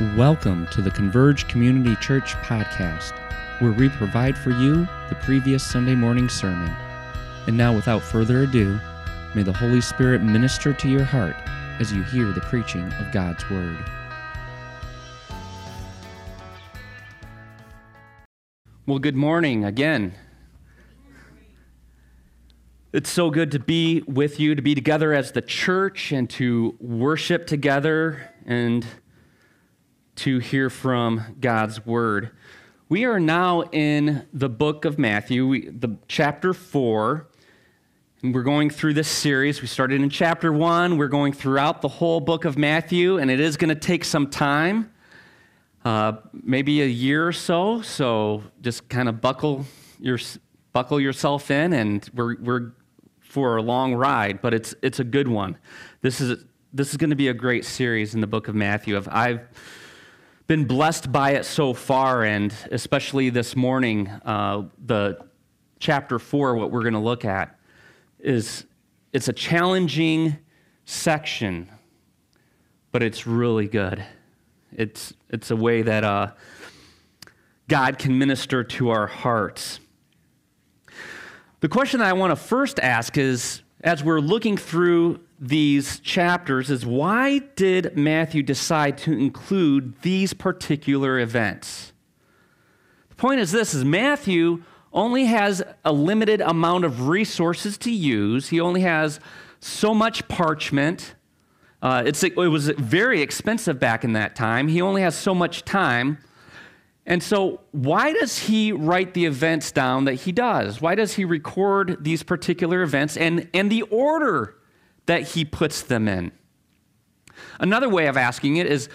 Welcome to the Converge Community Church podcast, where we provide for you the previous Sunday morning sermon. And now, without further ado, may the Holy Spirit minister to your heart as you hear the preaching of God's Word. Well, good morning again. It's so good to be with you, to be together as the church, and to worship together and to hear from God's word. We are now in the book of Matthew, we, the chapter 4. And we're going through this series. We started in chapter 1. We're going throughout the whole book of Matthew, and it is going to take some time. Uh, maybe a year or so. So just kind of buckle your buckle yourself in, and we're we're for a long ride, but it's it's a good one. This is this is going to be a great series in the book of Matthew. I've, I've been blessed by it so far, and especially this morning, uh, the chapter four, what we're going to look at, is it's a challenging section, but it's really good. It's, it's a way that uh, God can minister to our hearts. The question that I want to first ask is as we're looking through these chapters is why did Matthew decide to include these particular events? The point is this is Matthew only has a limited amount of resources to use. He only has so much parchment. Uh, it was very expensive back in that time. He only has so much time. And so, why does he write the events down that he does? Why does he record these particular events and, and the order that he puts them in? Another way of asking it is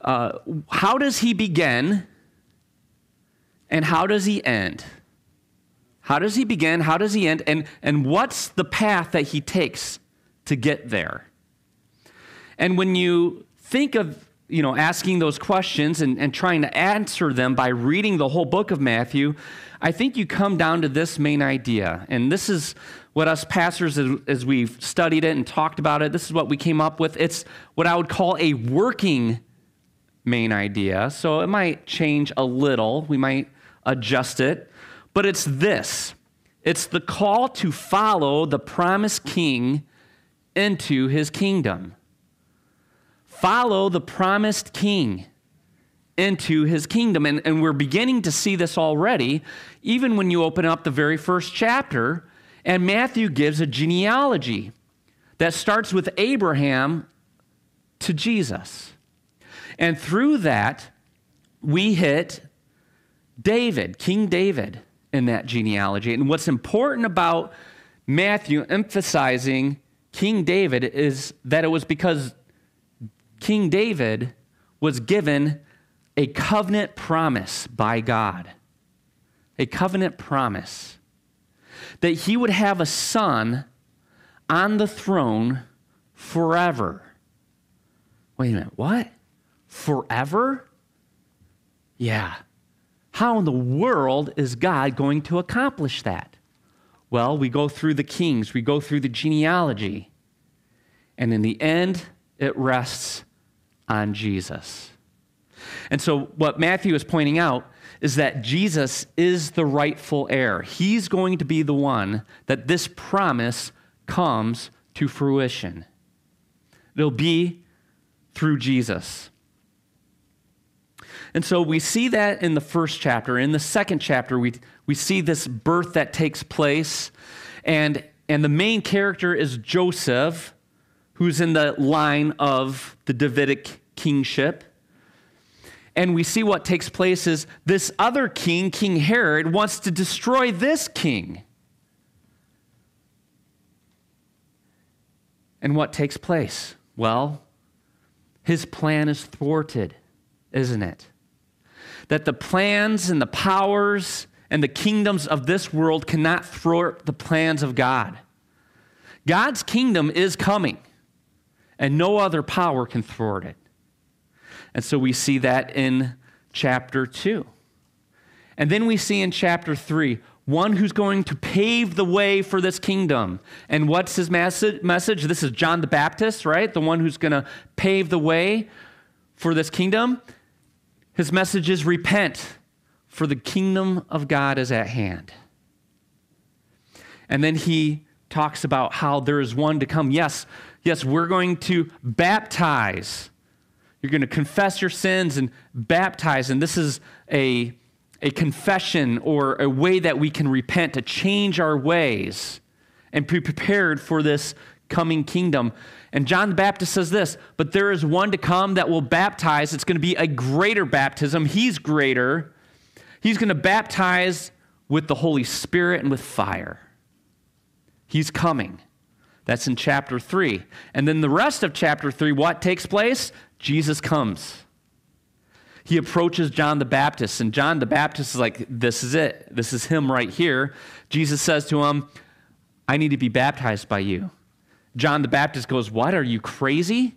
uh, how does he begin and how does he end? How does he begin? How does he end? And, and what's the path that he takes to get there? And when you think of you know, asking those questions and, and trying to answer them by reading the whole book of Matthew, I think you come down to this main idea. And this is what us pastors, as, as we've studied it and talked about it, this is what we came up with. It's what I would call a working main idea. So it might change a little, we might adjust it, but it's this it's the call to follow the promised king into his kingdom follow the promised king into his kingdom. And, and we're beginning to see this already, even when you open up the very first chapter, and Matthew gives a genealogy that starts with Abraham to Jesus. And through that, we hit David, King David, in that genealogy. And what's important about Matthew emphasizing King David is that it was because King David was given a covenant promise by God. A covenant promise that he would have a son on the throne forever. Wait a minute, what? Forever? Yeah. How in the world is God going to accomplish that? Well, we go through the kings, we go through the genealogy, and in the end, it rests on Jesus. And so, what Matthew is pointing out is that Jesus is the rightful heir. He's going to be the one that this promise comes to fruition. It'll be through Jesus. And so we see that in the first chapter. In the second chapter, we, we see this birth that takes place. And, and the main character is Joseph, who's in the line of the Davidic kingship. And we see what takes place is this other king, King Herod, wants to destroy this king. And what takes place? Well, his plan is thwarted, isn't it? That the plans and the powers and the kingdoms of this world cannot thwart the plans of God. God's kingdom is coming, and no other power can thwart it. And so we see that in chapter 2. And then we see in chapter 3 one who's going to pave the way for this kingdom. And what's his message? This is John the Baptist, right? The one who's going to pave the way for this kingdom? His message is repent, for the kingdom of God is at hand. And then he talks about how there is one to come. Yes, yes, we're going to baptize. You're going to confess your sins and baptize. And this is a, a confession or a way that we can repent to change our ways and be prepared for this coming kingdom. And John the Baptist says this, but there is one to come that will baptize. It's going to be a greater baptism. He's greater. He's going to baptize with the Holy Spirit and with fire. He's coming. That's in chapter 3. And then the rest of chapter 3, what takes place? Jesus comes. He approaches John the Baptist, and John the Baptist is like, This is it. This is him right here. Jesus says to him, I need to be baptized by you. John the Baptist goes, What? Are you crazy?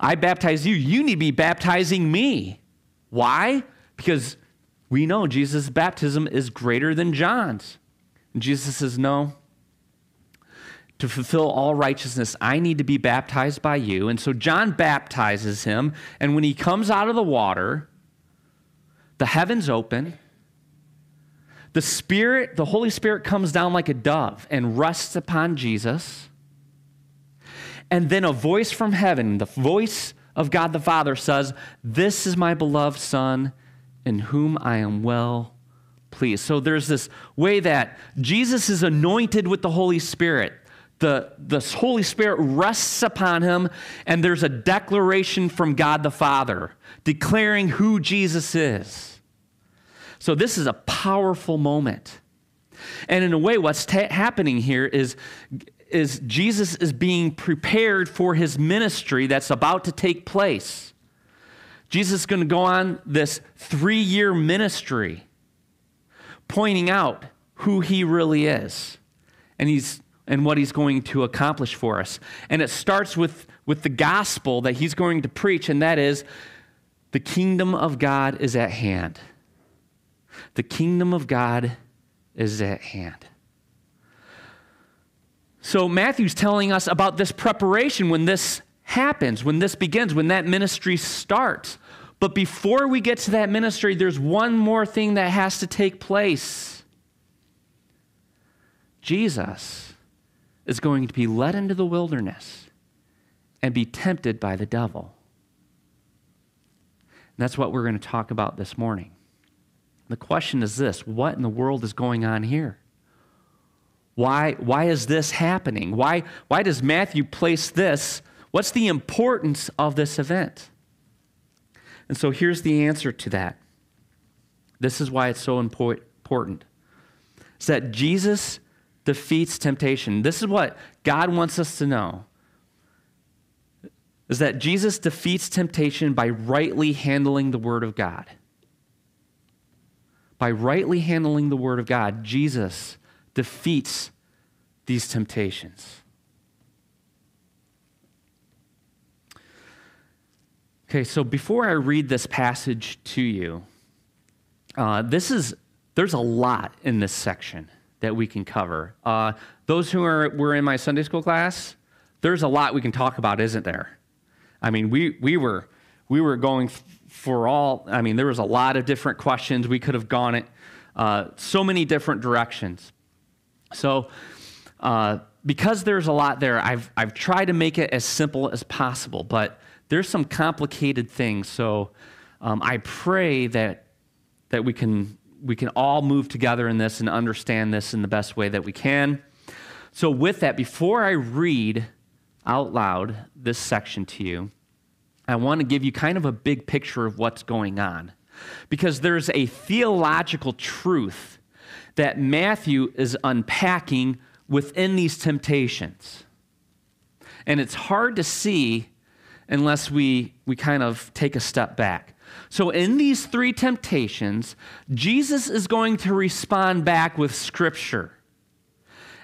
I baptize you. You need to be baptizing me. Why? Because we know Jesus' baptism is greater than John's. And Jesus says, No. To fulfill all righteousness, I need to be baptized by you. And so John baptizes him. And when he comes out of the water, the heavens open. The Spirit, the Holy Spirit comes down like a dove and rests upon Jesus. And then a voice from heaven, the voice of God the Father says, This is my beloved Son in whom I am well pleased. So there's this way that Jesus is anointed with the Holy Spirit. The, the Holy Spirit rests upon him, and there's a declaration from God the Father declaring who Jesus is. So this is a powerful moment. And in a way, what's ta- happening here is is Jesus is being prepared for his ministry that's about to take place. Jesus is going to go on this three year ministry, pointing out who he really is and, he's, and what he's going to accomplish for us. And it starts with, with the gospel that he's going to preach, and that is the kingdom of God is at hand. The kingdom of God is at hand. So Matthew's telling us about this preparation when this happens, when this begins, when that ministry starts. But before we get to that ministry, there's one more thing that has to take place. Jesus is going to be led into the wilderness and be tempted by the devil. And that's what we're going to talk about this morning. The question is this what in the world is going on here? Why, why is this happening? Why, why does Matthew place this? What's the importance of this event? And so here's the answer to that. This is why it's so important. It's that Jesus defeats temptation. This is what God wants us to know. Is that Jesus defeats temptation by rightly handling the Word of God. By rightly handling the Word of God, Jesus defeats these temptations. Okay, so before I read this passage to you, uh, this is there's a lot in this section that we can cover. Uh, those who are were in my Sunday school class, there's a lot we can talk about, isn't there? I mean, we we were we were going for all. I mean, there was a lot of different questions we could have gone it, uh, so many different directions. So, uh, because there's a lot there, I've, I've tried to make it as simple as possible, but there's some complicated things. So, um, I pray that, that we, can, we can all move together in this and understand this in the best way that we can. So, with that, before I read out loud this section to you, I want to give you kind of a big picture of what's going on. Because there's a theological truth that Matthew is unpacking within these temptations. And it's hard to see unless we, we kind of take a step back. So, in these three temptations, Jesus is going to respond back with Scripture.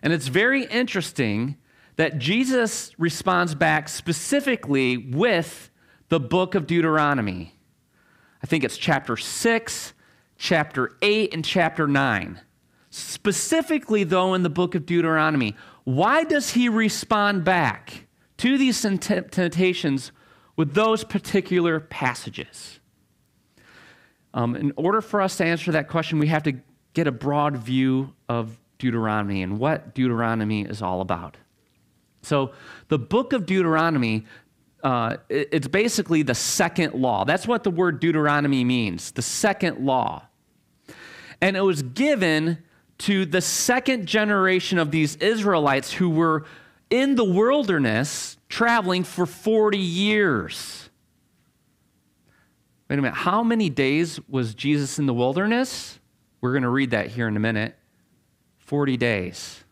And it's very interesting that Jesus responds back specifically with the book of Deuteronomy. I think it's chapter 6, chapter 8, and chapter 9. Specifically, though, in the book of Deuteronomy, why does he respond back to these temptations with those particular passages? Um, in order for us to answer that question, we have to get a broad view of Deuteronomy and what Deuteronomy is all about. So, the book of Deuteronomy, uh, it's basically the second law. That's what the word Deuteronomy means the second law. And it was given to the second generation of these Israelites who were in the wilderness traveling for 40 years. Wait a minute, how many days was Jesus in the wilderness? We're going to read that here in a minute. 40 days.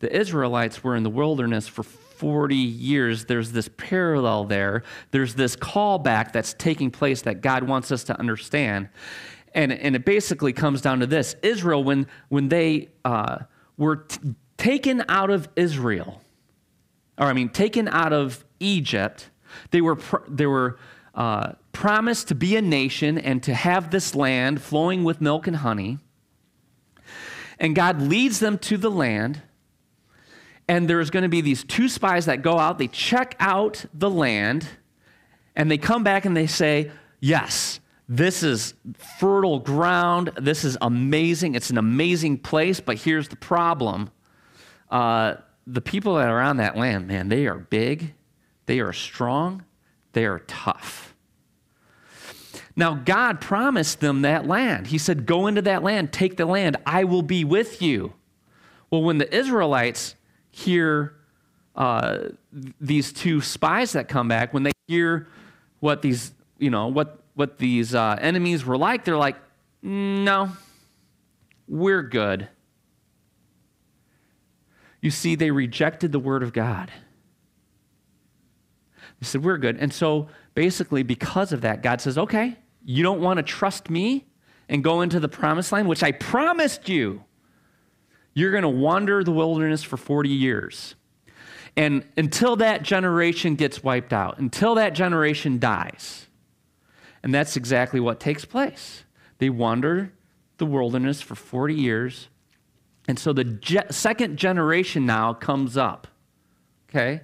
The Israelites were in the wilderness for 40 years. There's this parallel there. There's this callback that's taking place that God wants us to understand. And, and it basically comes down to this Israel, when, when they uh, were t- taken out of Israel, or I mean, taken out of Egypt, they were, pr- they were uh, promised to be a nation and to have this land flowing with milk and honey. And God leads them to the land. And there's going to be these two spies that go out, they check out the land, and they come back and they say, Yes, this is fertile ground. This is amazing. It's an amazing place, but here's the problem. Uh, the people that are on that land, man, they are big, they are strong, they are tough. Now, God promised them that land. He said, Go into that land, take the land, I will be with you. Well, when the Israelites hear uh, these two spies that come back, when they hear what these, you know, what, what these uh, enemies were like, they're like, No, we're good. You see, they rejected the word of God. They said, We're good. And so basically, because of that, God says, Okay, you don't want to trust me and go into the promised land, which I promised you. You're going to wander the wilderness for 40 years. And until that generation gets wiped out, until that generation dies. And that's exactly what takes place. They wander the wilderness for 40 years. And so the ge- second generation now comes up. Okay?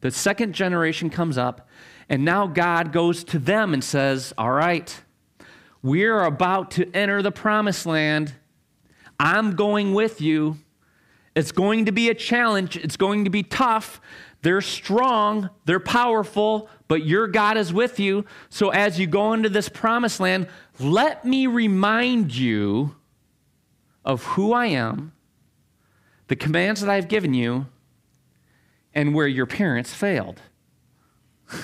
The second generation comes up, and now God goes to them and says, All right, we're about to enter the promised land. I'm going with you. It's going to be a challenge, it's going to be tough. They're strong, they're powerful, but your God is with you. So as you go into this promised land, let me remind you of who I am, the commands that I've given you, and where your parents failed.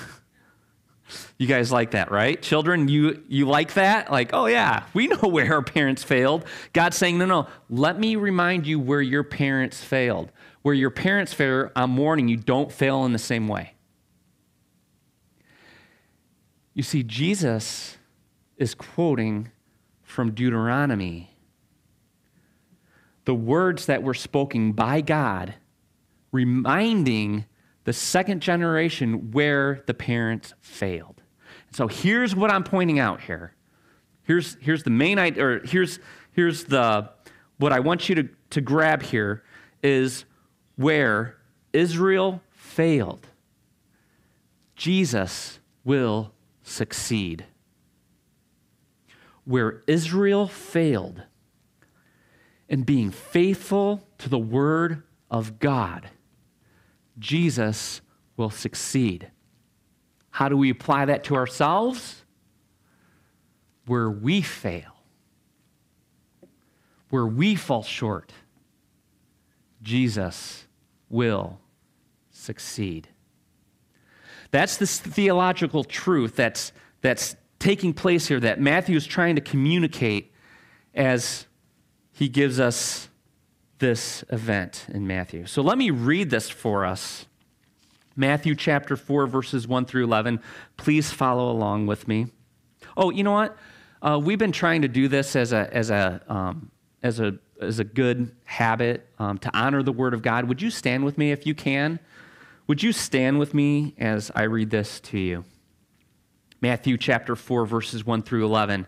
You guys like that, right? Children, you, you like that? Like, oh, yeah, we know where our parents failed. God's saying, no, no, let me remind you where your parents failed. Where your parents failed, I'm warning you, don't fail in the same way. You see, Jesus is quoting from Deuteronomy the words that were spoken by God, reminding the second generation where the parents failed. So here's what I'm pointing out here. Here's, here's the main idea, or here's, here's the, what I want you to, to grab here is where Israel failed, Jesus will succeed. Where Israel failed in being faithful to the word of God, Jesus will succeed. How do we apply that to ourselves? Where we fail, where we fall short, Jesus will succeed. That's this theological truth that's, that's taking place here that Matthew is trying to communicate as he gives us this event in Matthew. So let me read this for us Matthew chapter 4, verses 1 through 11. Please follow along with me. Oh, you know what? Uh, we've been trying to do this as a, as a, um, as a, as a good habit um, to honor the Word of God. Would you stand with me if you can? Would you stand with me as I read this to you? Matthew chapter 4, verses 1 through 11.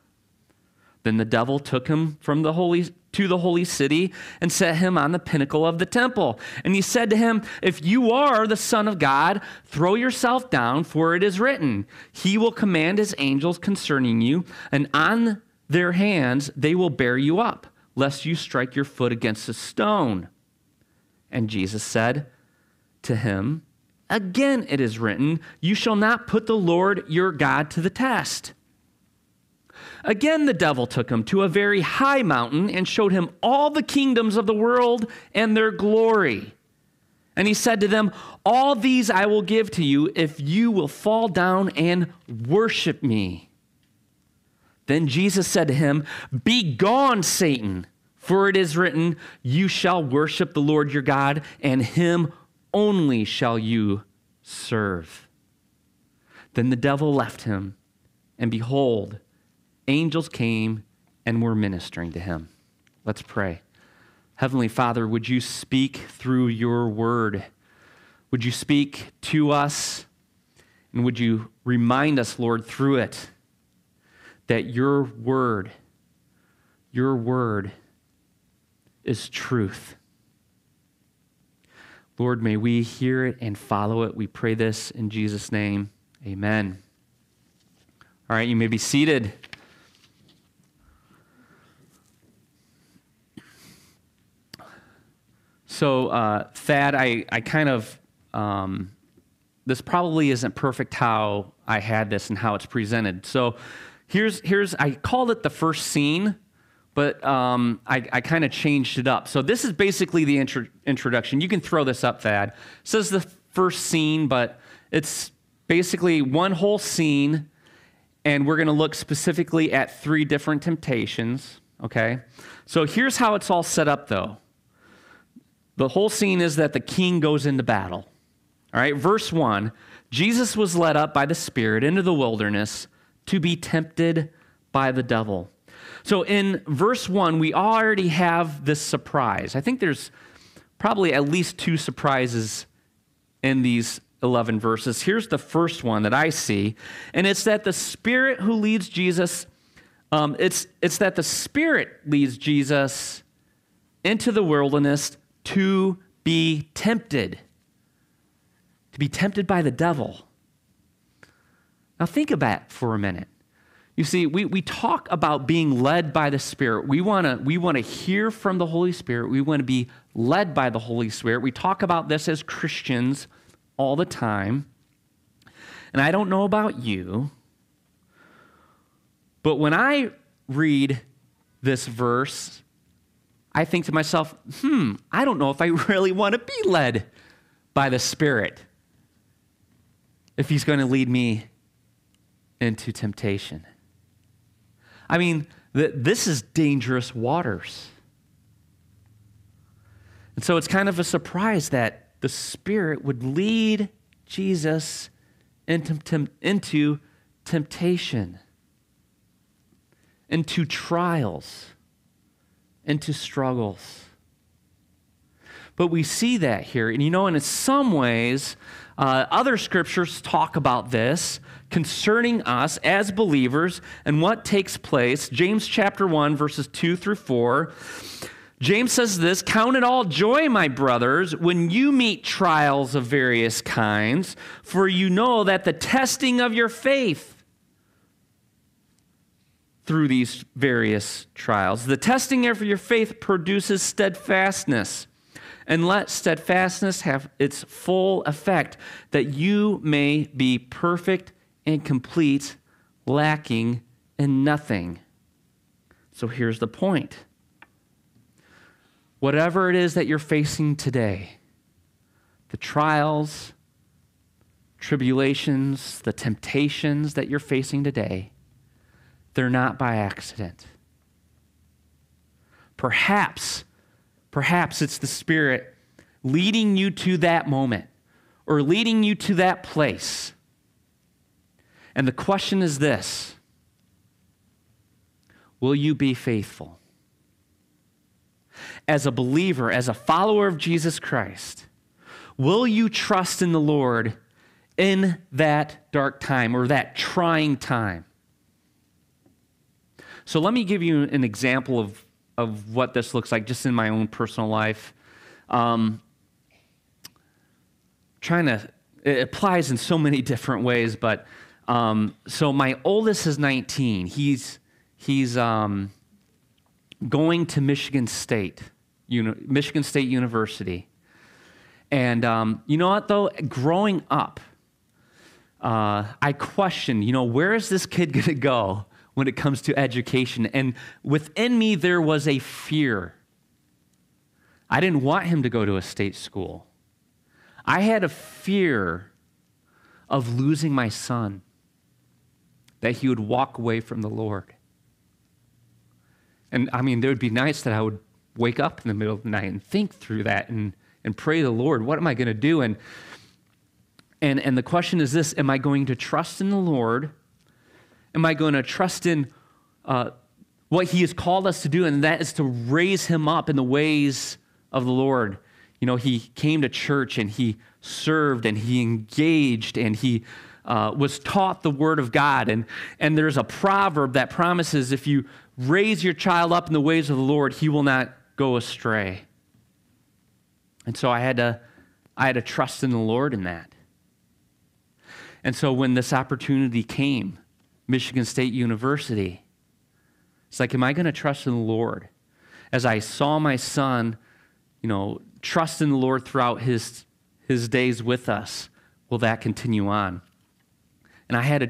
Then the devil took him from the holy to the holy city and set him on the pinnacle of the temple. And he said to him, If you are the Son of God, throw yourself down, for it is written, He will command His angels concerning you, and on their hands they will bear you up, lest you strike your foot against a stone. And Jesus said to him, Again it is written, You shall not put the Lord your God to the test. Again, the devil took him to a very high mountain and showed him all the kingdoms of the world and their glory. And he said to them, All these I will give to you if you will fall down and worship me. Then Jesus said to him, Begone, Satan, for it is written, You shall worship the Lord your God, and him only shall you serve. Then the devil left him, and behold, angels came and were ministering to him. Let's pray. Heavenly Father, would you speak through your word? Would you speak to us? And would you remind us, Lord, through it, that your word, your word is truth. Lord, may we hear it and follow it. We pray this in Jesus' name. Amen. All right, you may be seated. So, uh, Thad, I, I kind of, um, this probably isn't perfect how I had this and how it's presented. So, here's, here's I called it the first scene, but um, I, I kind of changed it up. So, this is basically the intro, introduction. You can throw this up, Thad. It says the first scene, but it's basically one whole scene, and we're going to look specifically at three different temptations, okay? So, here's how it's all set up, though. The whole scene is that the king goes into battle. All right, verse 1 Jesus was led up by the Spirit into the wilderness to be tempted by the devil. So in verse 1, we already have this surprise. I think there's probably at least two surprises in these 11 verses. Here's the first one that I see, and it's that the Spirit who leads Jesus, um, it's, it's that the Spirit leads Jesus into the wilderness to be tempted, to be tempted by the devil. Now, think about it for a minute. You see, we, we talk about being led by the Spirit. We want to we wanna hear from the Holy Spirit. We want to be led by the Holy Spirit. We talk about this as Christians all the time. And I don't know about you, but when I read this verse, I think to myself, hmm, I don't know if I really want to be led by the Spirit if He's going to lead me into temptation. I mean, th- this is dangerous waters. And so it's kind of a surprise that the Spirit would lead Jesus into, into temptation, into trials into struggles. But we see that here. And you know, and in some ways, uh, other scriptures talk about this concerning us as believers and what takes place. James chapter 1, verses 2 through 4. James says this Count it all joy, my brothers, when you meet trials of various kinds, for you know that the testing of your faith through these various trials. The testing of your faith produces steadfastness. And let steadfastness have its full effect, that you may be perfect and complete, lacking in nothing. So here's the point whatever it is that you're facing today, the trials, tribulations, the temptations that you're facing today, they're not by accident. Perhaps, perhaps it's the Spirit leading you to that moment or leading you to that place. And the question is this will you be faithful? As a believer, as a follower of Jesus Christ, will you trust in the Lord in that dark time or that trying time? So let me give you an example of, of what this looks like just in my own personal life. Um, trying to, it applies in so many different ways, but um, so my oldest is 19. He's, he's um, going to Michigan State, Uni- Michigan State University. And um, you know what, though? Growing up, uh, I questioned, you know, where is this kid going to go when it comes to education? And within me, there was a fear. I didn't want him to go to a state school. I had a fear of losing my son, that he would walk away from the Lord. And I mean, it would be nice that I would wake up in the middle of the night and think through that and, and pray to the Lord, what am I going to do? And, and, and the question is this Am I going to trust in the Lord? Am I going to trust in uh, what He has called us to do? And that is to raise Him up in the ways of the Lord. You know, He came to church and He served and He engaged and He uh, was taught the Word of God. And, and there's a proverb that promises if you raise your child up in the ways of the Lord, he will not go astray. And so I had to, I had to trust in the Lord in that. And so when this opportunity came, Michigan State University, it's like, am I going to trust in the Lord? As I saw my son, you know, trust in the Lord throughout his, his days with us, will that continue on? And I had a,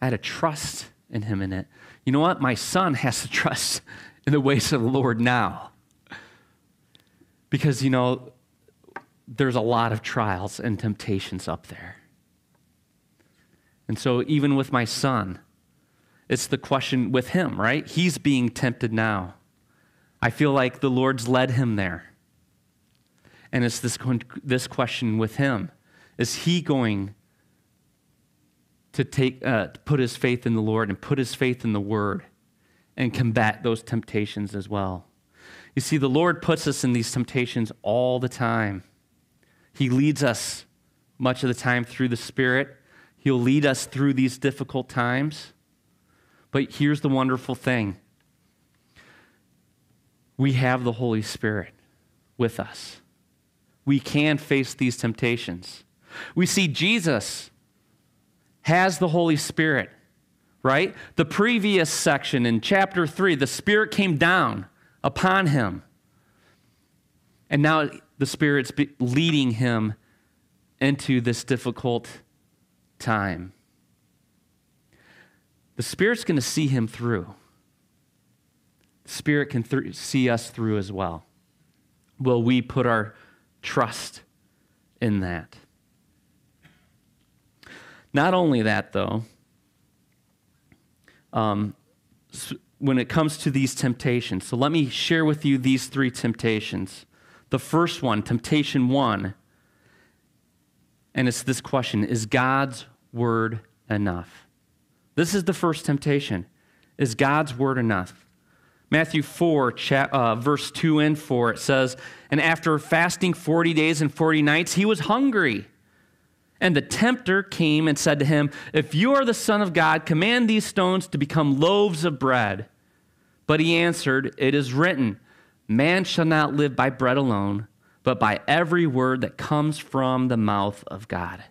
I had a trust in him in it. You know what? My son has to trust in the ways of the Lord now. Because, you know, there's a lot of trials and temptations up there. And so, even with my son, it's the question with him, right? He's being tempted now. I feel like the Lord's led him there. And it's this, this question with him Is he going to take, uh, put his faith in the Lord and put his faith in the Word and combat those temptations as well? You see, the Lord puts us in these temptations all the time. He leads us much of the time through the Spirit. He'll lead us through these difficult times. But here's the wonderful thing we have the Holy Spirit with us. We can face these temptations. We see Jesus has the Holy Spirit, right? The previous section in chapter 3, the Spirit came down upon him. And now the Spirit's leading him into this difficult time. The Spirit's going to see him through. The Spirit can th- see us through as well. Will we put our trust in that? Not only that, though, um, when it comes to these temptations, so let me share with you these three temptations. The first one, temptation one, and it's this question Is God's word enough? This is the first temptation. Is God's word enough? Matthew 4, cha- uh, verse 2 and 4, it says, And after fasting 40 days and 40 nights, he was hungry. And the tempter came and said to him, If you are the Son of God, command these stones to become loaves of bread. But he answered, It is written, Man shall not live by bread alone, but by every word that comes from the mouth of God.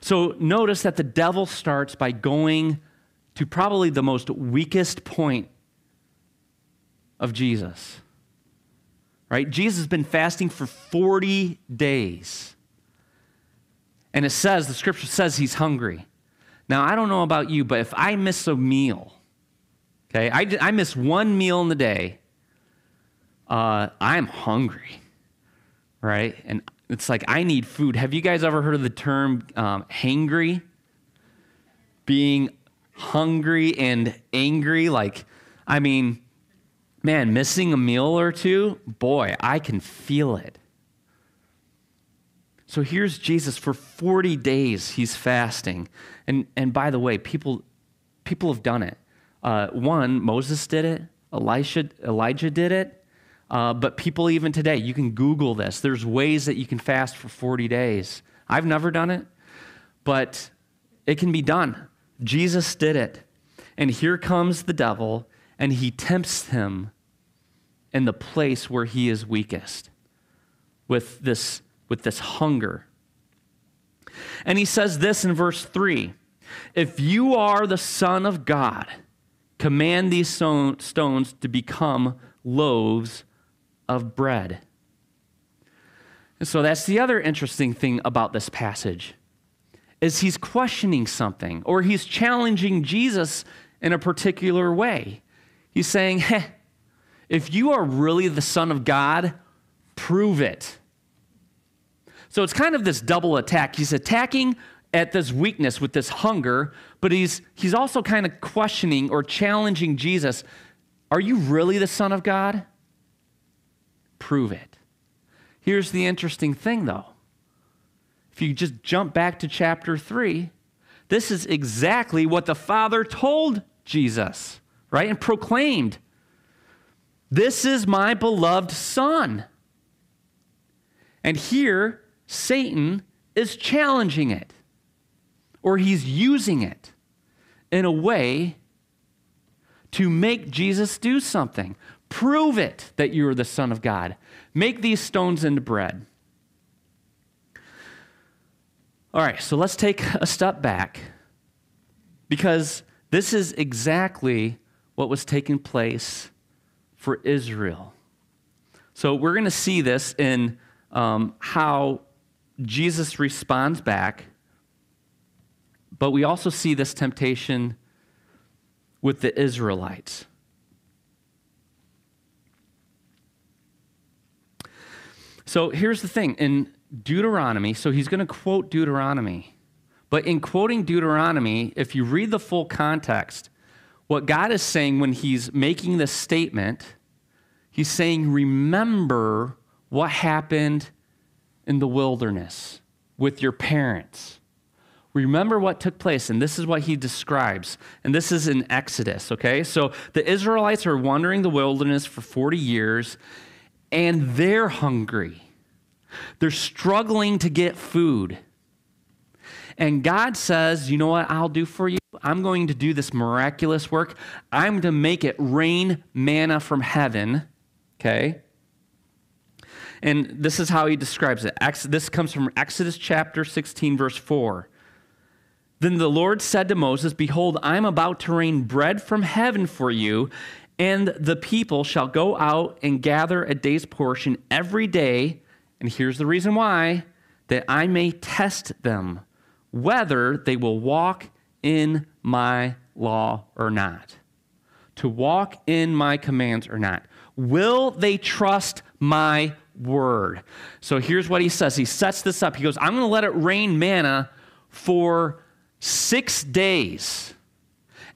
So notice that the devil starts by going to probably the most weakest point of Jesus. Right? Jesus has been fasting for 40 days. And it says, the scripture says he's hungry. Now, I don't know about you, but if I miss a meal, okay, I, I miss one meal in the day, uh, I'm hungry, right? And it's like I need food. Have you guys ever heard of the term um, hangry? Being hungry and angry? Like, I mean, man, missing a meal or two, boy, I can feel it. So here's Jesus for 40 days, he's fasting. And, and by the way, people, people have done it. Uh, one, Moses did it, Elisha, Elijah did it, uh, but people even today, you can Google this. There's ways that you can fast for 40 days. I've never done it, but it can be done. Jesus did it. And here comes the devil, and he tempts him in the place where he is weakest with this, with this hunger. And he says this in verse 3 If you are the Son of God, command these stones to become loaves of bread. And so that's the other interesting thing about this passage is he's questioning something or he's challenging Jesus in a particular way. He's saying, hey, if you are really the Son of God, prove it. So it's kind of this double attack. He's attacking at this weakness with this hunger, but he's, he's also kind of questioning or challenging Jesus Are you really the Son of God? Prove it. Here's the interesting thing, though. If you just jump back to chapter 3, this is exactly what the Father told Jesus, right? And proclaimed This is my beloved Son. And here, Satan is challenging it, or he's using it in a way to make Jesus do something. Prove it that you are the Son of God. Make these stones into bread. All right, so let's take a step back because this is exactly what was taking place for Israel. So we're going to see this in um, how Jesus responds back, but we also see this temptation with the Israelites. So here's the thing in Deuteronomy, so he's going to quote Deuteronomy. But in quoting Deuteronomy, if you read the full context, what God is saying when he's making this statement, he's saying, Remember what happened in the wilderness with your parents. Remember what took place, and this is what he describes. And this is in Exodus, okay? So the Israelites are wandering the wilderness for 40 years, and they're hungry. They're struggling to get food. And God says, You know what I'll do for you? I'm going to do this miraculous work. I'm going to make it rain manna from heaven. Okay? And this is how he describes it. This comes from Exodus chapter 16, verse 4. Then the Lord said to Moses, Behold, I'm about to rain bread from heaven for you, and the people shall go out and gather a day's portion every day. And here's the reason why that I may test them, whether they will walk in my law or not. To walk in my commands or not. Will they trust my word? So here's what he says. He sets this up. He goes, I'm going to let it rain manna for six days.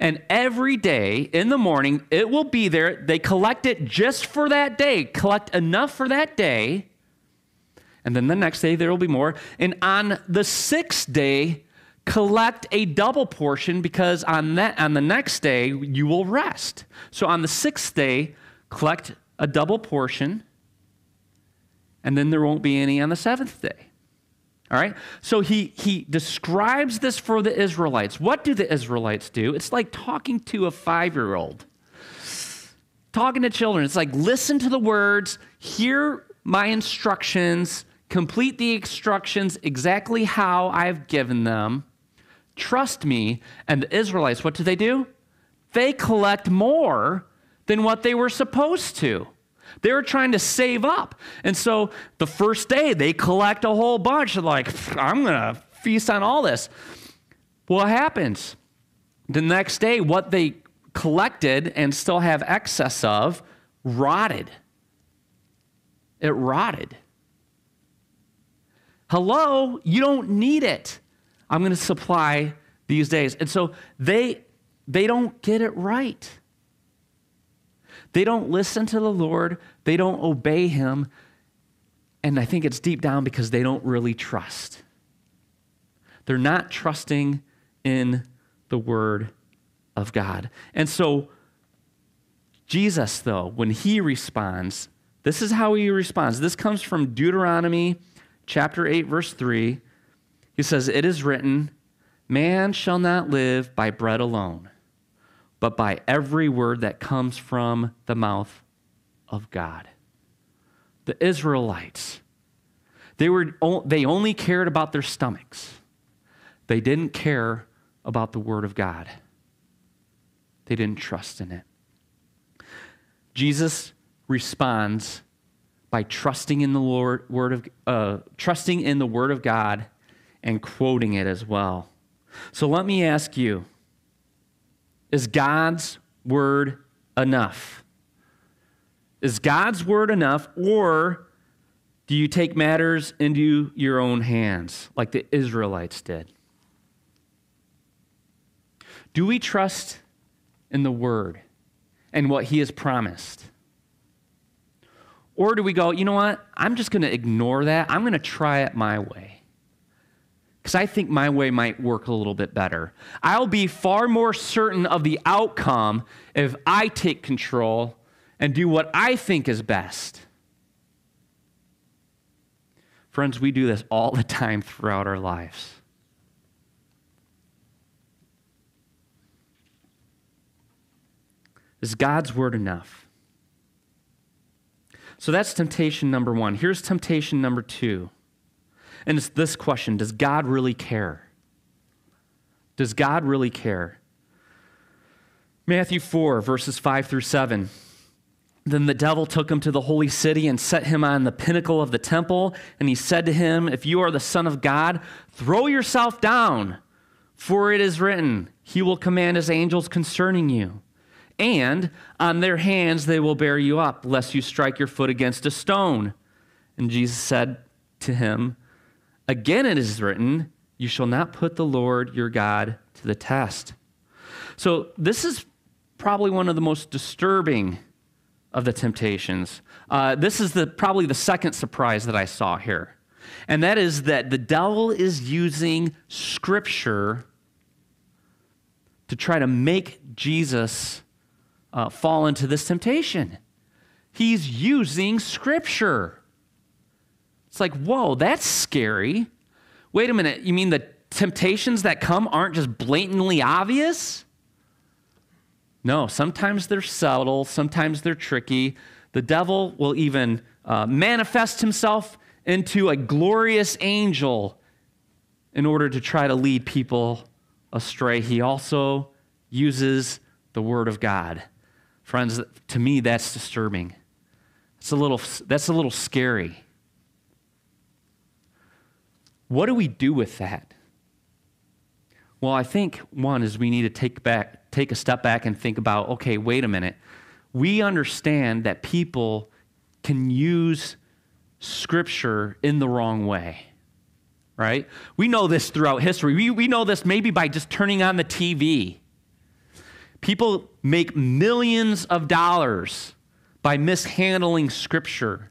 And every day in the morning, it will be there. They collect it just for that day, collect enough for that day. And then the next day, there will be more. And on the sixth day, collect a double portion because on, that, on the next day, you will rest. So on the sixth day, collect a double portion. And then there won't be any on the seventh day. All right? So he, he describes this for the Israelites. What do the Israelites do? It's like talking to a five year old, talking to children. It's like listen to the words, hear my instructions, complete the instructions exactly how I've given them, trust me. And the Israelites, what do they do? They collect more than what they were supposed to. They were trying to save up. And so the first day, they collect a whole bunch. They're like, I'm going to feast on all this. What happens? The next day, what they collected and still have excess of rotted. It rotted. Hello, you don't need it. I'm going to supply these days. And so they they don't get it right. They don't listen to the Lord, they don't obey Him. And I think it's deep down because they don't really trust. They're not trusting in the Word of God. And so, Jesus, though, when he responds, this is how he responds. This comes from Deuteronomy chapter 8, verse 3. He says, It is written, Man shall not live by bread alone, but by every word that comes from the mouth of God. The Israelites, they, were, they only cared about their stomachs. They didn't care about the Word of God. They didn't trust in it. Jesus responds by trusting in the Lord, word of, uh, trusting in the Word of God and quoting it as well. So let me ask you is God's Word enough? Is God's Word enough, or do you take matters into your own hands like the Israelites did? Do we trust in the Word and what He has promised? Or do we go, you know what? I'm just going to ignore that. I'm going to try it my way. Because I think my way might work a little bit better. I'll be far more certain of the outcome if I take control and do what I think is best. Friends, we do this all the time throughout our lives. Is God's word enough? So that's temptation number one. Here's temptation number two. And it's this question Does God really care? Does God really care? Matthew 4, verses 5 through 7. Then the devil took him to the holy city and set him on the pinnacle of the temple. And he said to him, If you are the Son of God, throw yourself down, for it is written, He will command His angels concerning you and on their hands they will bear you up, lest you strike your foot against a stone. And Jesus said to him, Again it is written, You shall not put the Lord your God to the test. So, this is probably one of the most disturbing of the temptations. Uh, this is the, probably the second surprise that I saw here. And that is that the devil is using scripture to try to make Jesus uh, fall into this temptation. He's using scripture. It's like, whoa, that's scary. Wait a minute, you mean the temptations that come aren't just blatantly obvious? No, sometimes they're subtle, sometimes they're tricky. The devil will even uh, manifest himself into a glorious angel in order to try to lead people astray. He also uses the Word of God. Friends, to me, that's disturbing. That's a little, that's a little scary. What do we do with that? Well, I think one is we need to take back, take a step back and think about, okay, wait a minute. We understand that people can use scripture in the wrong way. Right? We know this throughout history. We, we know this maybe by just turning on the TV People make millions of dollars by mishandling scripture,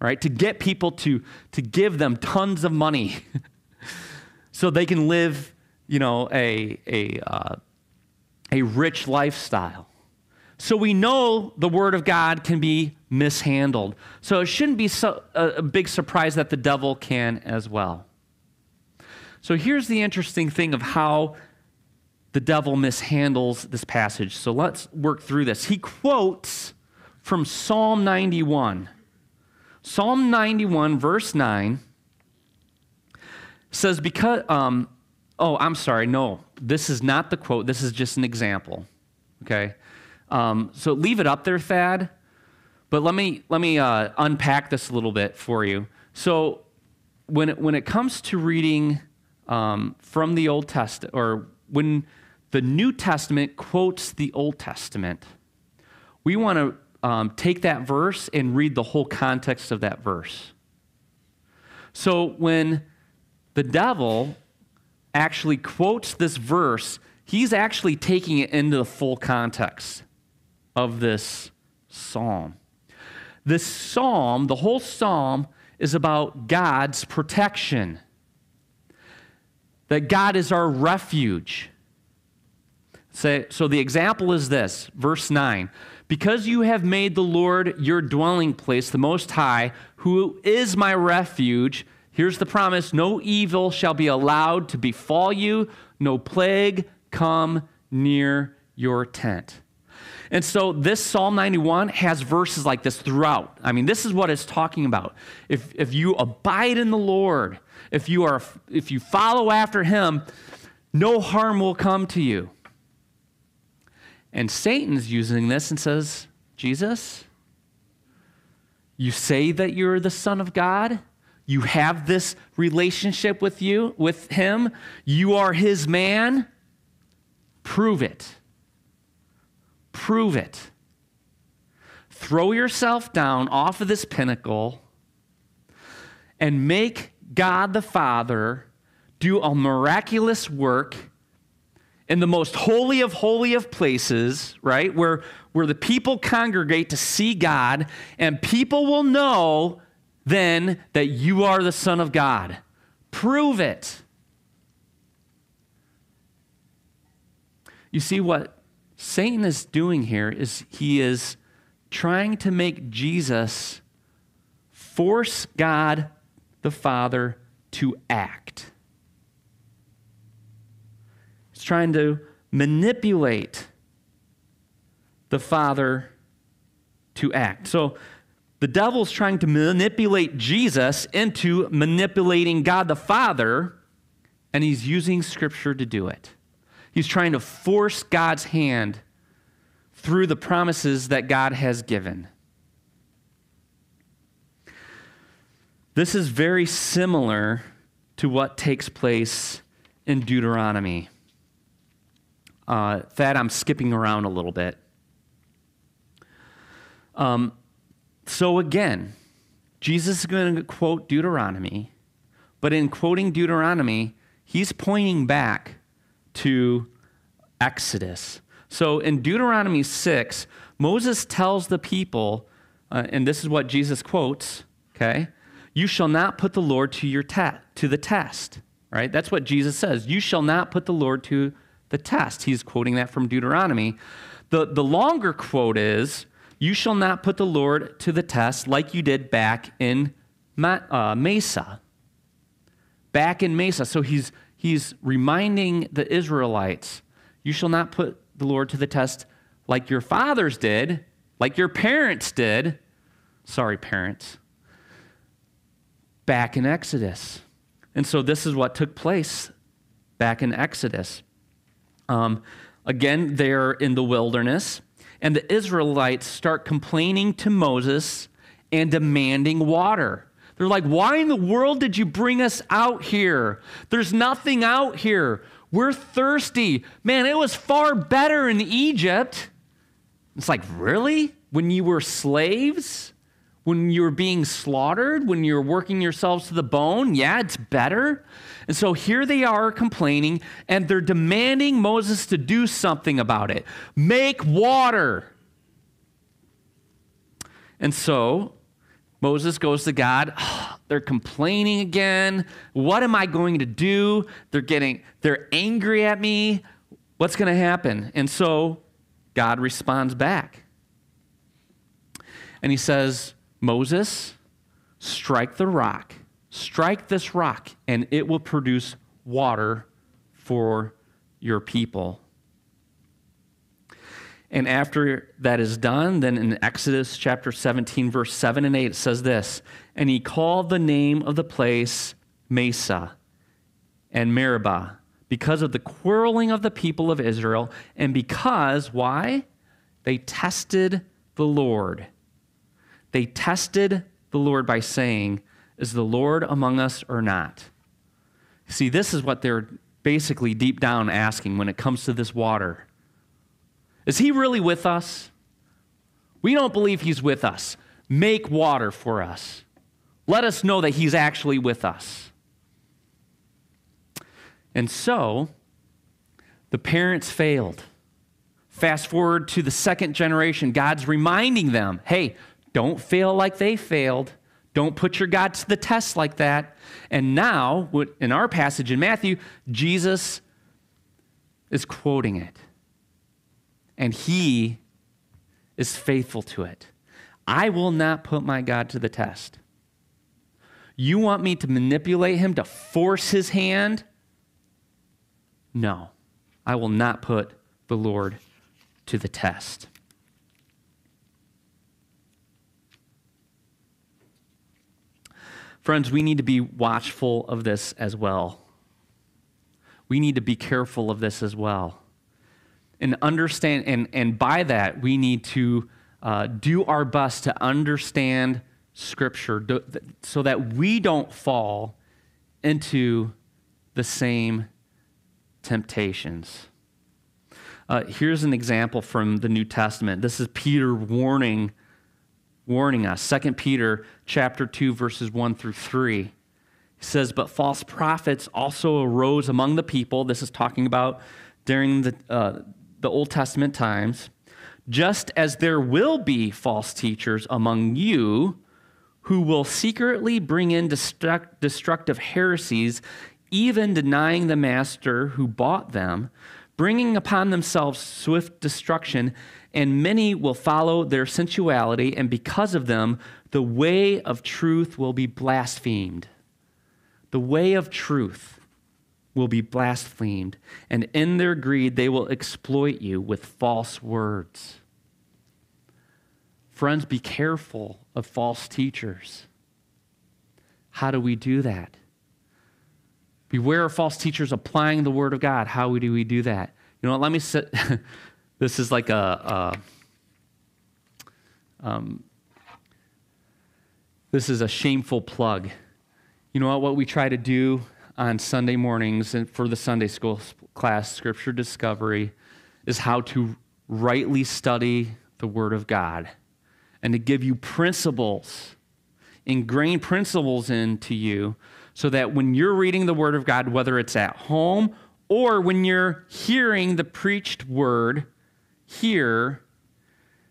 right? To get people to, to give them tons of money so they can live, you know, a, a, uh, a rich lifestyle. So we know the Word of God can be mishandled. So it shouldn't be so, a, a big surprise that the devil can as well. So here's the interesting thing of how the devil mishandles this passage. So let's work through this. He quotes from Psalm 91. Psalm 91, verse 9 says, Because, um, oh, I'm sorry, no, this is not the quote, this is just an example. Okay? Um, so leave it up there, Thad. But let me, let me uh, unpack this a little bit for you. So when it, when it comes to reading um, from the Old Testament, or when the New Testament quotes the Old Testament, we want to um, take that verse and read the whole context of that verse. So when the devil actually quotes this verse, he's actually taking it into the full context of this psalm. This psalm, the whole psalm, is about God's protection. That God is our refuge Say, so the example is this, verse 9. Because you have made the Lord your dwelling place, the Most High, who is my refuge, here's the promise no evil shall be allowed to befall you, no plague come near your tent. And so this Psalm 91 has verses like this throughout. I mean, this is what it's talking about. If, if you abide in the Lord, if you, are, if you follow after him, no harm will come to you. And Satan's using this and says, Jesus, you say that you're the Son of God. You have this relationship with you, with him. You are his man. Prove it. Prove it. Throw yourself down off of this pinnacle and make God the Father do a miraculous work in the most holy of holy of places, right? Where, where the people congregate to see God, and people will know then that you are the Son of God. Prove it. You see, what Satan is doing here is he is trying to make Jesus force God the Father to act. He's trying to manipulate the Father to act. So the devil's trying to manipulate Jesus into manipulating God the Father, and he's using Scripture to do it. He's trying to force God's hand through the promises that God has given. This is very similar to what takes place in Deuteronomy. Uh, that I'm skipping around a little bit. Um, so again, Jesus is going to quote Deuteronomy, but in quoting Deuteronomy, he's pointing back to Exodus. So in Deuteronomy 6, Moses tells the people, uh, and this is what Jesus quotes, okay? You shall not put the Lord to your te- to the test, right? That's what Jesus says. You shall not put the Lord to the test. He's quoting that from Deuteronomy. The, the longer quote is, You shall not put the Lord to the test like you did back in uh, Massah. Back in Massah. So he's, he's reminding the Israelites, You shall not put the Lord to the test like your fathers did, like your parents did. Sorry, parents. Back in Exodus. And so this is what took place back in Exodus. Um, again, they're in the wilderness, and the Israelites start complaining to Moses and demanding water. They're like, Why in the world did you bring us out here? There's nothing out here. We're thirsty. Man, it was far better in Egypt. It's like, Really? When you were slaves? When you're being slaughtered? When you're working yourselves to the bone? Yeah, it's better. And so here they are complaining, and they're demanding Moses to do something about it make water. And so Moses goes to God. Oh, they're complaining again. What am I going to do? They're getting, they're angry at me. What's going to happen? And so God responds back. And he says, Moses, strike the rock Strike this rock, and it will produce water for your people. And after that is done, then in Exodus chapter 17, verse 7 and 8, it says this And he called the name of the place Massah and Meribah because of the quarreling of the people of Israel, and because, why? They tested the Lord. They tested the Lord by saying, is the Lord among us or not? See, this is what they're basically deep down asking when it comes to this water. Is he really with us? We don't believe he's with us. Make water for us. Let us know that he's actually with us. And so, the parents failed. Fast forward to the second generation, God's reminding them hey, don't fail like they failed. Don't put your God to the test like that. And now, in our passage in Matthew, Jesus is quoting it. and he is faithful to it. I will not put my God to the test. You want me to manipulate him, to force his hand? No, I will not put the Lord to the test. Friends, we need to be watchful of this as well. We need to be careful of this as well. And understand, and, and by that, we need to uh, do our best to understand Scripture so that we don't fall into the same temptations. Uh, here's an example from the New Testament. This is Peter warning, warning us. 2 Peter chapter 2, verses 1 through 3. He says, But false prophets also arose among the people. This is talking about during the, uh, the Old Testament times just as there will be false teachers among you who will secretly bring in destructive heresies, even denying the master who bought them, bringing upon themselves swift destruction, and many will follow their sensuality, and because of them, the way of truth will be blasphemed. The way of truth will be blasphemed, and in their greed, they will exploit you with false words. Friends, be careful of false teachers. How do we do that? Beware of false teachers applying the word of God. How do we do that? You know what? Let me sit. this is like a. a um, this is a shameful plug. You know what? What we try to do on Sunday mornings and for the Sunday school class, Scripture Discovery, is how to rightly study the Word of God and to give you principles, ingrain principles into you, so that when you're reading the Word of God, whether it's at home or when you're hearing the preached word here,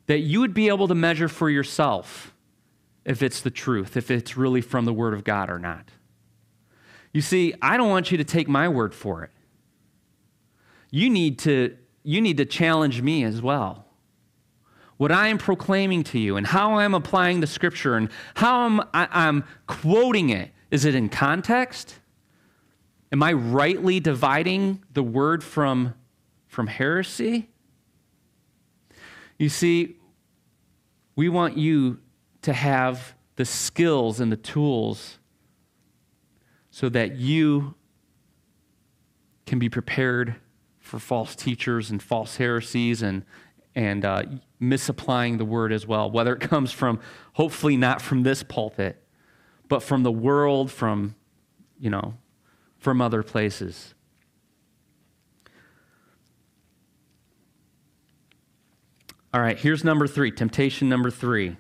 that you would be able to measure for yourself if it's the truth, if it's really from the Word of God or not. You see, I don't want you to take my word for it. You need to, you need to challenge me as well what I am proclaiming to you and how I'm applying the scripture and how I'm, I, am quoting it. Is it in context? Am I rightly dividing the word from, from heresy? You see, we want you to have the skills and the tools so that you can be prepared for false teachers and false heresies and, and uh, misapplying the word as well, whether it comes from, hopefully not from this pulpit, but from the world, from, you know, from other places. All right, here's number three, temptation number three.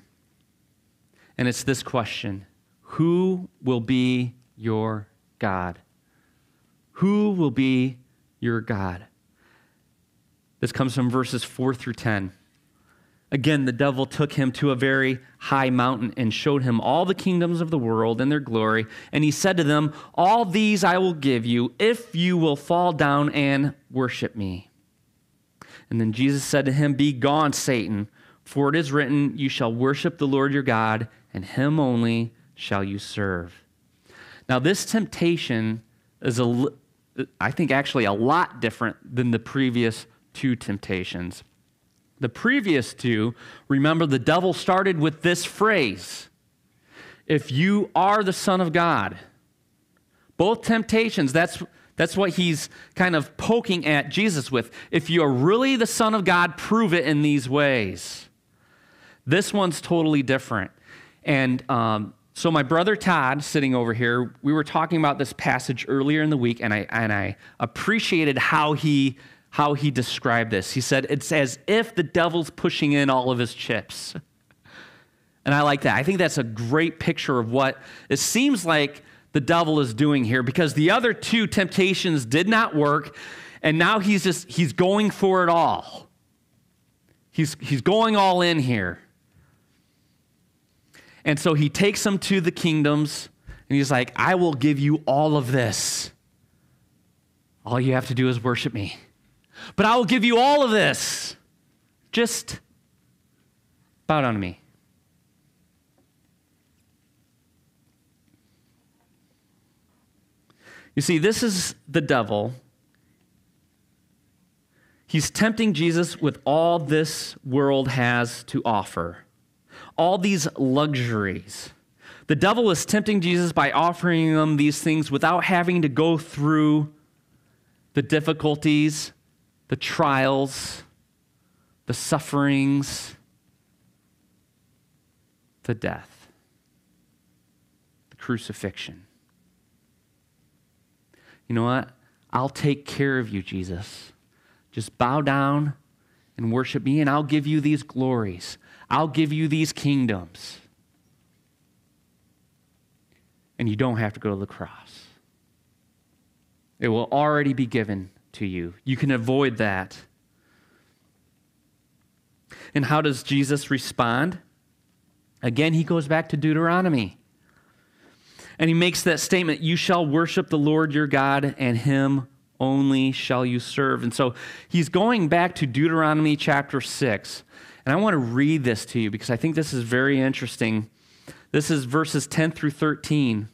And it's this question Who will be your God? Who will be your God? This comes from verses 4 through 10. Again, the devil took him to a very high mountain and showed him all the kingdoms of the world and their glory. And he said to them, All these I will give you if you will fall down and worship me. And then Jesus said to him, Be gone, Satan, for it is written, You shall worship the Lord your God, and him only shall you serve. Now, this temptation is, a, I think, actually a lot different than the previous two temptations. The previous two, remember, the devil started with this phrase If you are the Son of God. Both temptations, that's, that's what he's kind of poking at Jesus with. If you're really the Son of God, prove it in these ways. This one's totally different. And um, so, my brother Todd, sitting over here, we were talking about this passage earlier in the week, and I, and I appreciated how he how he described this. He said, It's as if the devil's pushing in all of his chips. And I like that. I think that's a great picture of what it seems like the devil is doing here because the other two temptations did not work. And now he's just, he's going for it all. He's, he's going all in here. And so he takes them to the kingdoms and he's like, I will give you all of this. All you have to do is worship me. But I will give you all of this. Just bow down to me. You see, this is the devil. He's tempting Jesus with all this world has to offer, all these luxuries. The devil is tempting Jesus by offering him these things without having to go through the difficulties, the trials, the sufferings, the death, the crucifixion. You know what? I'll take care of you, Jesus. Just bow down and worship me, and I'll give you these glories. I'll give you these kingdoms. And you don't have to go to the cross. It will already be given to you. You can avoid that. And how does Jesus respond? Again, he goes back to Deuteronomy. And he makes that statement You shall worship the Lord your God, and him only shall you serve. And so he's going back to Deuteronomy chapter 6. And I want to read this to you because I think this is very interesting. This is verses 10 through 13.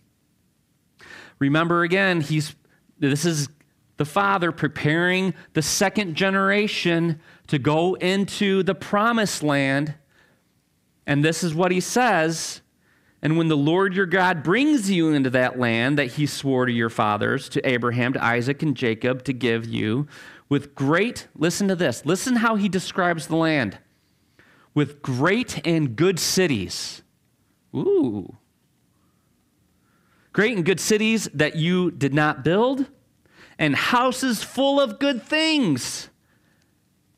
Remember again, he's this is the father preparing the second generation to go into the promised land. And this is what he says and when the Lord your God brings you into that land that he swore to your fathers, to Abraham, to Isaac, and Jacob, to give you, with great, listen to this, listen how he describes the land with great and good cities. Ooh. Great and good cities that you did not build, and houses full of good things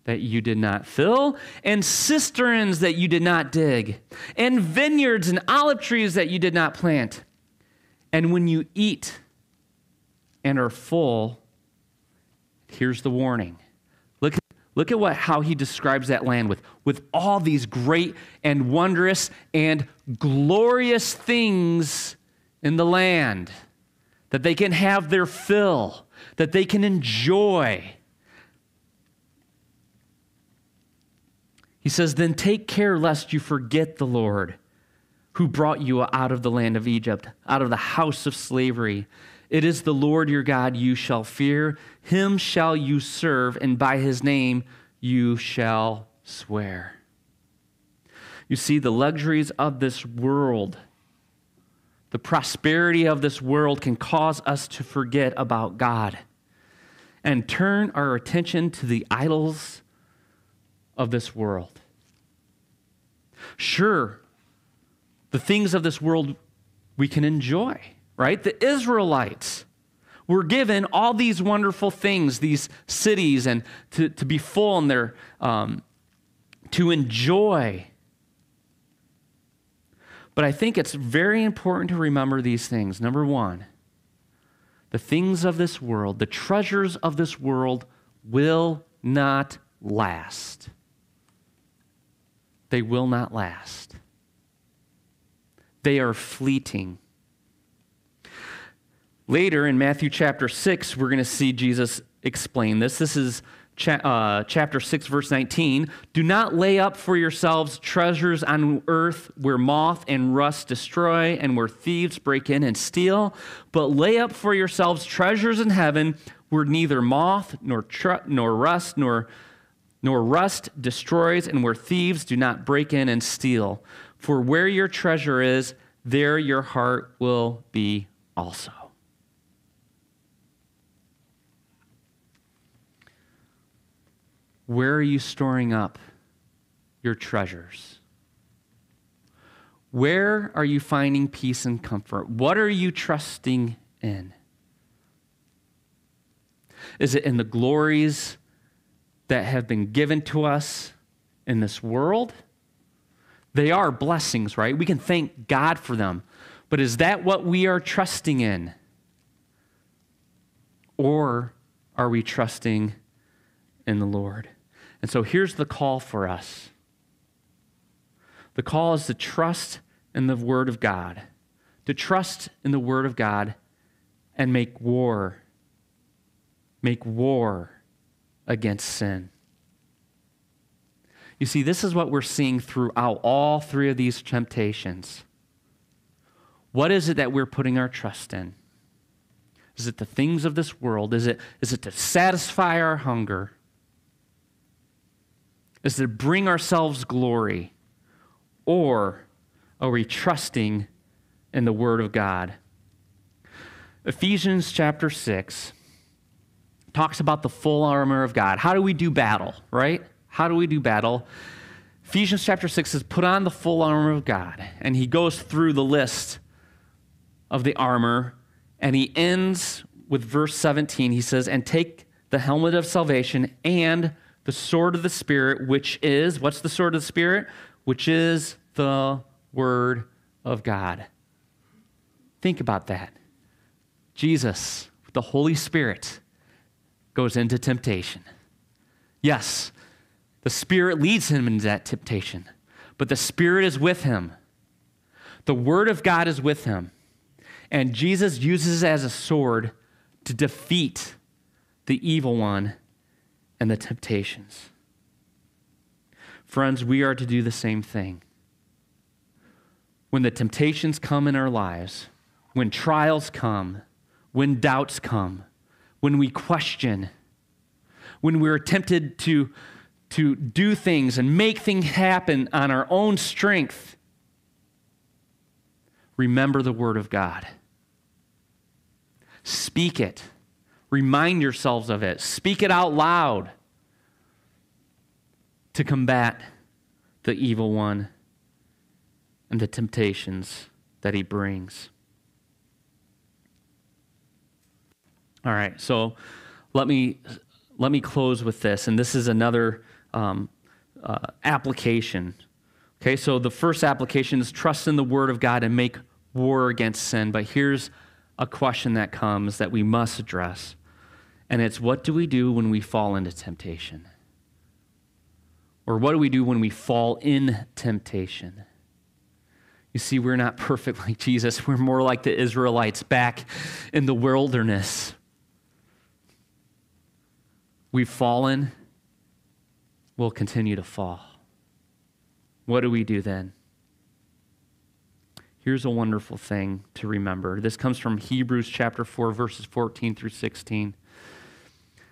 that you did not fill, and cisterns that you did not dig, and vineyards and olive trees that you did not plant. And when you eat and are full, here's the warning. Look, look at what, how he describes that land with, with all these great and wondrous and glorious things in the land that they can have their fill, that they can enjoy He says, Then take care lest you forget the Lord who brought you out of the land of Egypt, out of the house of slavery. It is the Lord your God you shall fear, him shall you serve, and by his name you shall swear. You see, the luxuries of this world, the prosperity of this world can cause us to forget about God and turn our attention to the idols of this world. Sure, the things of this world we can enjoy, right? The Israelites were given all these wonderful things, these cities, and to, to be full and their, um, to enjoy. But I think it's very important to remember these things. Number one, the things of this world, the treasures of this world will not last they will not last. They are fleeting. Later in Matthew chapter 6, we're going to see Jesus explain this. This is cha- uh, chapter 6, verse 19. Do not lay up for yourselves treasures on earth where moth and rust destroy and where thieves break in and steal, but lay up for yourselves treasures in heaven where neither moth nor, tr- nor rust nor nor rust destroys, and where thieves do not break in and steal. For where your treasure is, there your heart will be also. Where are you storing up your treasures? Where are you finding peace and comfort? What are you trusting in? Is it in the glories that have been given to us in this world. They are blessings, right? We can thank God for them. But is that what we are trusting in? Or are we trusting in the Lord? And so here's the call for us the call is to trust in the Word of God, to trust in the Word of God and make war. Make war against sin. You see, this is what we're seeing throughout all three of these temptations. What is it that we're putting our trust in? Is it the things of this world? Is it, is it to satisfy our hunger? Is it to bring ourselves glory? Or are we trusting in the Word of God? Ephesians chapter 6 talks about the full armor of God. How do we do battle, right? How do we do battle? Ephesians chapter 6 says, Put on the full armor of God. And he goes through the list of the armor, and he ends with verse 17. He says, And take the helmet of salvation and the sword of the Spirit, which is, what's the sword of the Spirit? Which is the Word of God. Think about that. Jesus, the Holy Spirit, goes into temptation. Yes, the Spirit leads him into that temptation, but the Spirit is with him. The Word of God is with him. And Jesus uses it as a sword to defeat the evil one and the temptations. Friends, we are to do the same thing. When the temptations come in our lives, when trials come, when doubts come, when we question, when we're tempted to, to do things and make things happen on our own strength, remember the Word of God. Speak it. Remind yourselves of it. Speak it out loud to combat the evil one and the temptations that he brings. All right, so let me let me close with this, and this is another um, uh, application. Okay, so the first application is trust in the Word of God and make war against sin. But here's a question that comes that we must address, and it's what do we do when we fall into temptation? Or what do we do when we fall in temptation? You see, we're not perfect like Jesus. We're more like the Israelites back in the wilderness. We've fallen, we'll continue to fall. What do we do then? Here's a wonderful thing to remember. This comes from Hebrews chapter 4, verses 14 through 16. It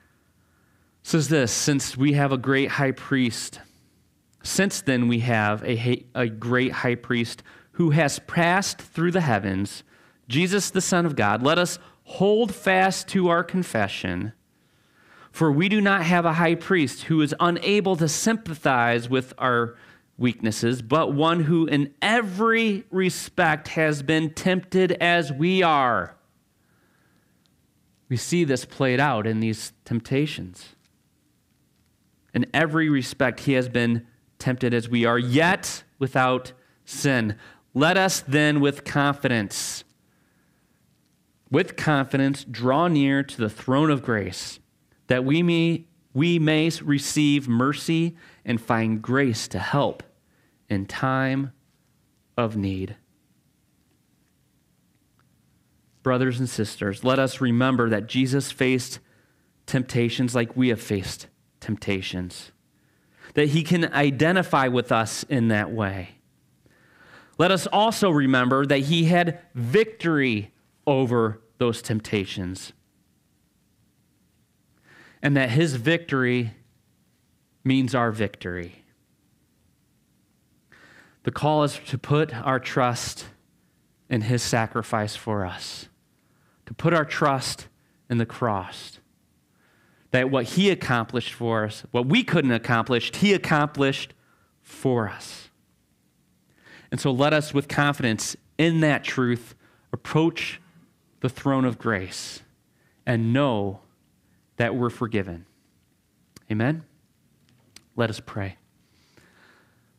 says this Since we have a great high priest, since then we have a, a great high priest who has passed through the heavens, Jesus the Son of God, let us hold fast to our confession. For we do not have a high priest who is unable to sympathize with our weaknesses, but one who in every respect has been tempted as we are. We see this played out in these temptations. In every respect, he has been tempted as we are, yet without sin. Let us then with confidence, with confidence, draw near to the throne of grace that we may, we may receive mercy and find grace to help in time of need. Brothers and sisters, let us remember that Jesus faced temptations like we have faced temptations, that he can identify with us in that way. Let us also remember that he had victory over those temptations and that his victory means our victory. The call is to put our trust in his sacrifice for us, to put our trust in the cross. That what he accomplished for us, what we couldn't accomplish, he accomplished for us. And so let us, with confidence in that truth, approach the throne of grace and know that we're forgiven. Amen? Let us pray.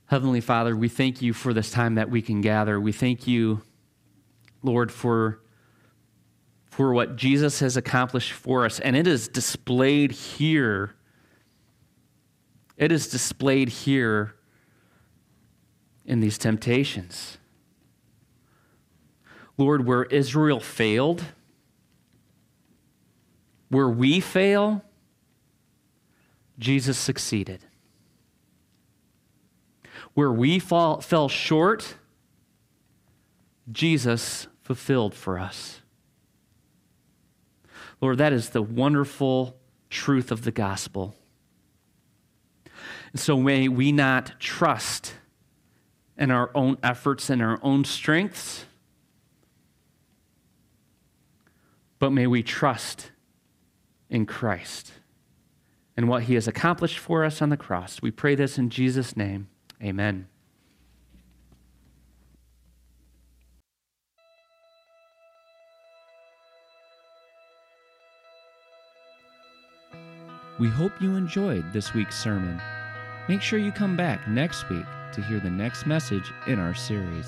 Heavenly Father, we thank you for this time that we can gather. We thank you, Lord, for, for what Jesus has accomplished for us. And it is displayed here. It is displayed here in these temptations. Lord, where Israel failed, where we fail, Jesus succeeded. Where we fall, fell short, Jesus fulfilled for us. Lord, that is the wonderful truth of the gospel. And so may we not trust in our own efforts and our own strengths, but may we trust in Christ and what he has accomplished for us on the cross. We pray this in Jesus' name. Amen. We hope you enjoyed this week's sermon. Make sure you come back next week to hear the next message in our series.